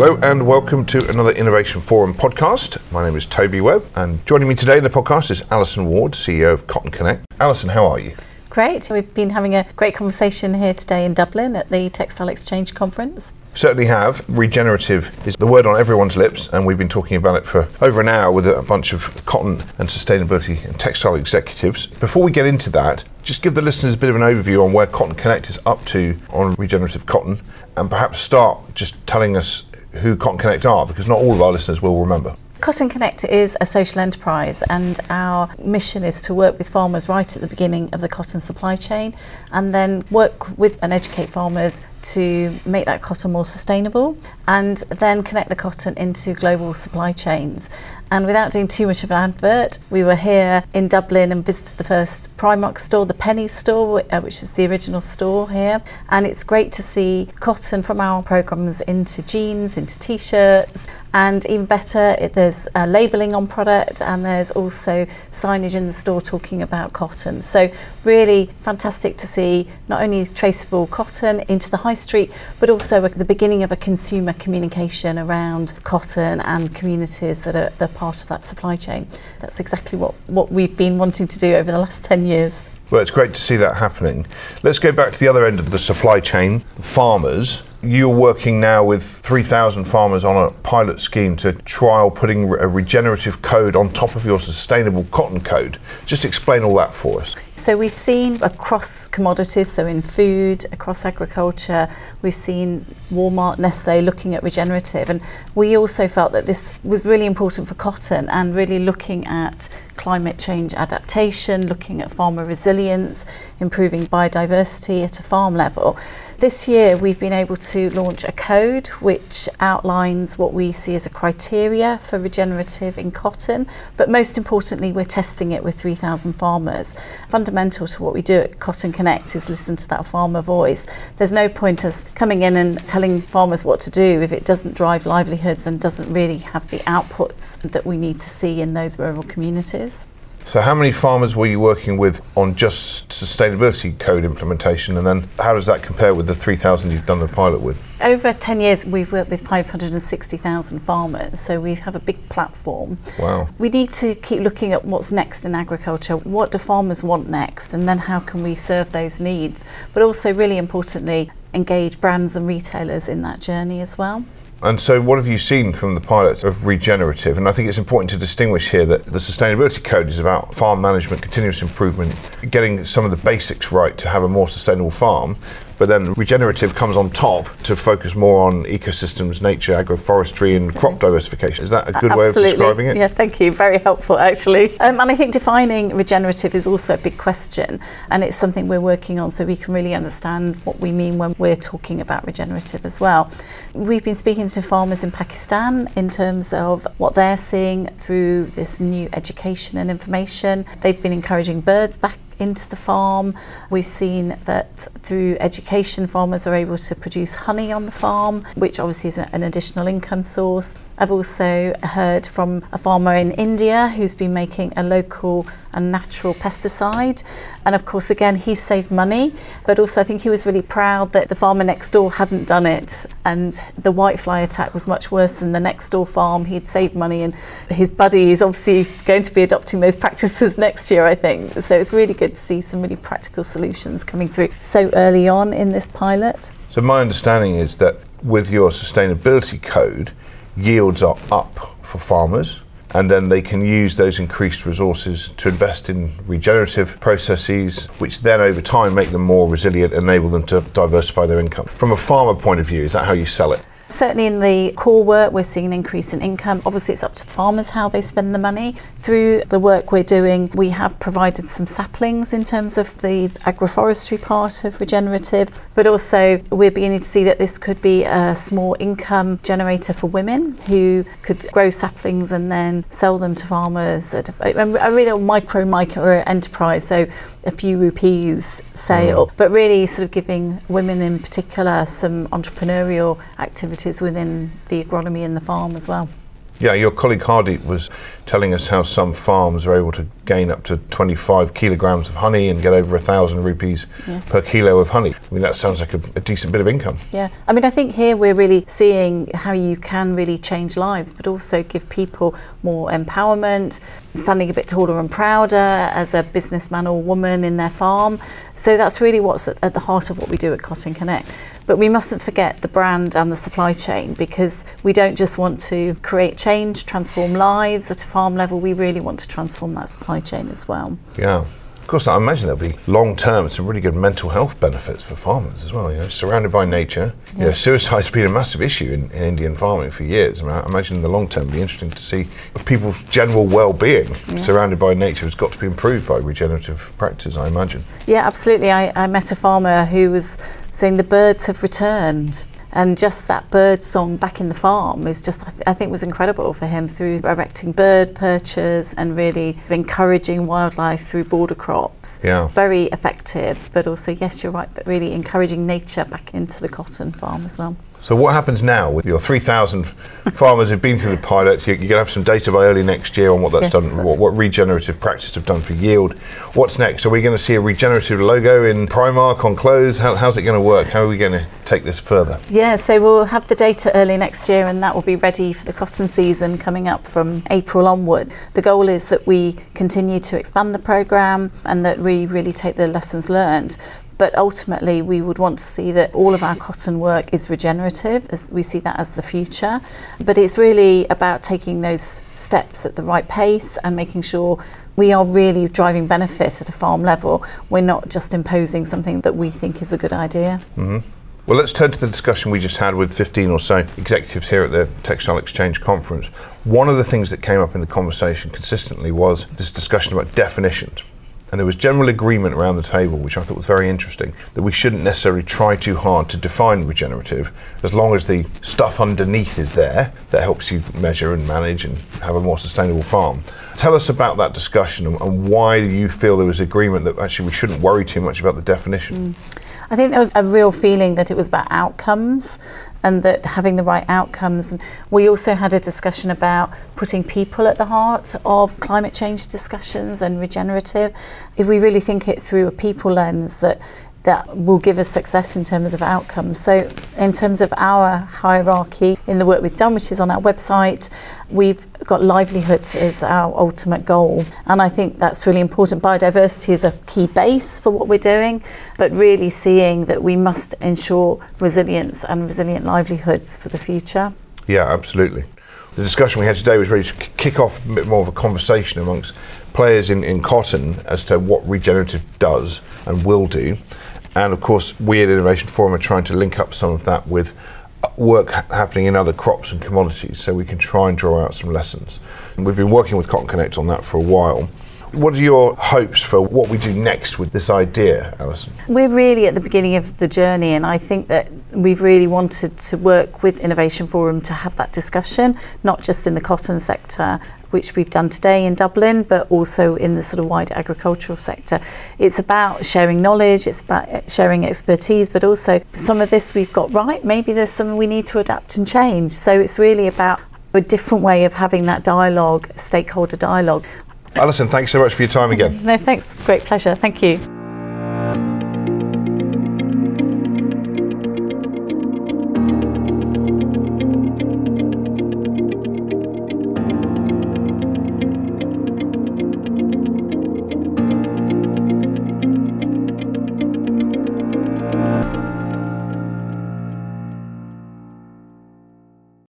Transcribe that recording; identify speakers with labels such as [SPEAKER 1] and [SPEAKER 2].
[SPEAKER 1] Hello and welcome to another Innovation Forum podcast. My name is Toby Webb and joining me today in the podcast is Alison Ward, CEO of Cotton Connect. Alison, how are you?
[SPEAKER 2] Great. We've been having a great conversation here today in Dublin at the Textile Exchange Conference.
[SPEAKER 1] Certainly have. Regenerative is the word on everyone's lips, and we've been talking about it for over an hour with a bunch of cotton and sustainability and textile executives. Before we get into that, just give the listeners a bit of an overview on where Cotton Connect is up to on regenerative cotton, and perhaps start just telling us who Cotton Connect are, because not all of our listeners will remember.
[SPEAKER 2] Cotton Connect is a social enterprise, and our mission is to work with farmers right at the beginning of the cotton supply chain and then work with and educate farmers to make that cotton more sustainable and then connect the cotton into global supply chains. And without doing too much of an advert, we were here in Dublin and visited the first Primark store, the Penneys store, uh, which is the original store here. And it's great to see cotton from our programs into jeans, into t shirts, and even better, it, there's uh, labelling on product and there's also signage in the store talking about cotton. So, really fantastic to see not only traceable cotton into the high street, but also the beginning of a consumer communication around cotton and communities that are the part of that supply chain. That's exactly what, what we've been wanting to do over the last 10 years.
[SPEAKER 1] Well, it's great to see that happening. Let's go back to the other end of the supply chain, farmers. You're working now with 3,000 farmers on a pilot scheme to trial putting a regenerative code on top of your sustainable cotton code. Just explain all that for us.
[SPEAKER 2] So we've seen across commodities, so in food, across agriculture, we've seen Walmart, Nestle looking at regenerative, and we also felt that this was really important for cotton and really looking at climate change adaptation, looking at farmer resilience, improving biodiversity at a farm level. This year, we've been able to launch a code which outlines what we see as a criteria for regenerative in cotton, but most importantly, we're testing it with 3,000 farmers. Fundamental to what we do at Cotton Connect is listen to that farmer voice. There's no point us coming in and telling farmers what to do if it doesn't drive livelihoods and doesn't really have the outputs that we need to see in those rural communities.
[SPEAKER 1] So, how many farmers were you working with on just sustainability code implementation, and then how does that compare with the 3,000 you've done the pilot with?
[SPEAKER 2] Over 10 years, we've worked with 560,000 farmers, so we have a big platform.
[SPEAKER 1] Wow.
[SPEAKER 2] We need to keep looking at what's next in agriculture. What do farmers want next, and then how can we serve those needs? But also, really importantly, engage brands and retailers in that journey as well.
[SPEAKER 1] And so, what have you seen from the pilots of regenerative? And I think it's important to distinguish here that the sustainability code is about farm management, continuous improvement, getting some of the basics right to have a more sustainable farm but then regenerative comes on top to focus more on ecosystems, nature, agroforestry, and crop diversification. Is that a good
[SPEAKER 2] Absolutely.
[SPEAKER 1] way of describing it?
[SPEAKER 2] Yeah, thank you. Very helpful, actually. Um, and I think defining regenerative is also a big question, and it's something we're working on so we can really understand what we mean when we're talking about regenerative as well. We've been speaking to farmers in Pakistan in terms of what they're seeing through this new education and information. They've been encouraging birds back into the farm. We've seen that through education, farmers are able to produce honey on the farm, which obviously is an additional income source. I've also heard from a farmer in India who's been making a local and natural pesticide. And of course, again, he saved money, but also I think he was really proud that the farmer next door hadn't done it. And the whitefly attack was much worse than the next door farm. He'd saved money, and his buddy is obviously going to be adopting those practices next year, I think. So it's really good to see some really practical solutions coming through so early on in this pilot.
[SPEAKER 1] So, my understanding is that with your sustainability code, yields are up for farmers and then they can use those increased resources to invest in regenerative processes, which then over time make them more resilient, and enable them to diversify their income. From a farmer point of view, is that how you sell it?
[SPEAKER 2] Certainly in the core work, we're seeing an increase in income. Obviously, it's up to the farmers how they spend the money. Through the work we're doing, we have provided some saplings in terms of the agroforestry part of regenerative, but also we're beginning to see that this could be a small income generator for women who could grow saplings and then sell them to farmers at a, real micro micro enterprise. So a few rupees sale, mm. but really sort of giving women in particular some entrepreneurial activities within the agronomy and the farm as well.
[SPEAKER 1] Yeah, your colleague Hardeep was telling us how some farms are able to gain up to 25 kilograms of honey and get over a thousand rupees
[SPEAKER 2] Yeah.
[SPEAKER 1] per kilo of honey. I mean, that sounds like a, a decent bit of income.
[SPEAKER 2] Yeah, I mean, I think here we're really seeing how you can really change lives, but also give people more empowerment, standing a bit taller and prouder as a businessman or woman in their farm. So that's really what's at, at the heart of what we do at Cotton Connect. But we mustn't forget the brand and the supply chain because we don't just want to create change, transform lives at a farm level, we really want to transform that supply chain as well.
[SPEAKER 1] Yeah. Of course, I imagine there'll be long term some really good mental health benefits for farmers as well. You know, surrounded by nature. You know,
[SPEAKER 2] Yeah.
[SPEAKER 1] suicide's been a massive issue in, in Indian farming for years. I, mean, I imagine in the long term, it'd be interesting to see if people's general well-being surrounded by nature has got to be improved by regenerative practices. I imagine.
[SPEAKER 2] Yeah, absolutely. I, I met a farmer who was saying the birds have returned. And just that bird song back in the farm is just, I, th- I think, was incredible for him through erecting bird perches and really encouraging wildlife through border crops.
[SPEAKER 1] Yeah.
[SPEAKER 2] Very effective, but also, yes, you're right, but really encouraging nature back into the cotton farm as well.
[SPEAKER 1] So what happens now with your 3,000 farmers who've been through the pilot? You- You're going to have some data by early next year on what that's
[SPEAKER 2] Yes,
[SPEAKER 1] done,
[SPEAKER 2] that's-
[SPEAKER 1] what, what regenerative practices have done for yield. What's next? Are we going to see a regenerative logo in Primark on clothes? How, how's it going to work? How are we going to take this further?
[SPEAKER 2] Yeah, so we'll have the data early next year, and that will be ready for the cotton season coming up from April onward. The goal is that we continue to expand the programme and that we really take the lessons learned. But ultimately, we would want to see that all of our cotton work is regenerative, as we see that as the future. But it's really about taking those steps at the right pace and making sure we are really driving benefit at a farm level. We're not just imposing something that we think is a good idea. Mm-hmm.
[SPEAKER 1] Well, let's turn to the discussion we just had with 15 or so executives here at the Textile Exchange Conference. One of the things that came up in the conversation consistently was this discussion about definitions. And there was general agreement around the table, which I thought was very interesting, that we shouldn't necessarily try too hard to define regenerative, as long as the stuff underneath is there that helps you measure and manage and have a more sustainable farm. Tell us about that discussion and, why you feel there was agreement that actually we shouldn't worry too much about the definition. Mm.
[SPEAKER 2] I think there was a real feeling that it was about outcomes and that having the right outcomes. And we also had a discussion about putting people at the heart of climate change discussions and regenerative. If we really think it through a people lens, that that will give us success in terms of outcomes. So, in terms of our hierarchy in the work we've done, which is on our website, we've got livelihoods as our ultimate goal. And I think that's really important. Biodiversity is a key base for what we're doing, but really seeing that we must ensure resilience and resilient livelihoods for the future.
[SPEAKER 1] Yeah, absolutely. The discussion we had today was really to kick off a bit more of a conversation amongst players in, in cotton as to what regenerative does and will do. And of course, we at Innovation Forum are trying to link up some of that with uh, work ha- happening in other crops and commodities so we can try and draw out some lessons. And we've been working with Cotton Connect on that for a while. What are your hopes for what we do next with this idea, Alison?
[SPEAKER 2] We're really at the beginning of the journey, and I think that we've really wanted to work with Innovation Forum to have that discussion, not just in the cotton sector, which we've done today in Dublin, but also in the sort of wider agricultural sector. It's about sharing knowledge, it's about eh, sharing expertise, but also some of this we've got right. Maybe there's something we need to adapt and change. So it's really about a different way of having that dialogue, stakeholder dialogue.
[SPEAKER 1] Alison, thanks so much for your time again.
[SPEAKER 2] No, thanks. Great pleasure. Thank you.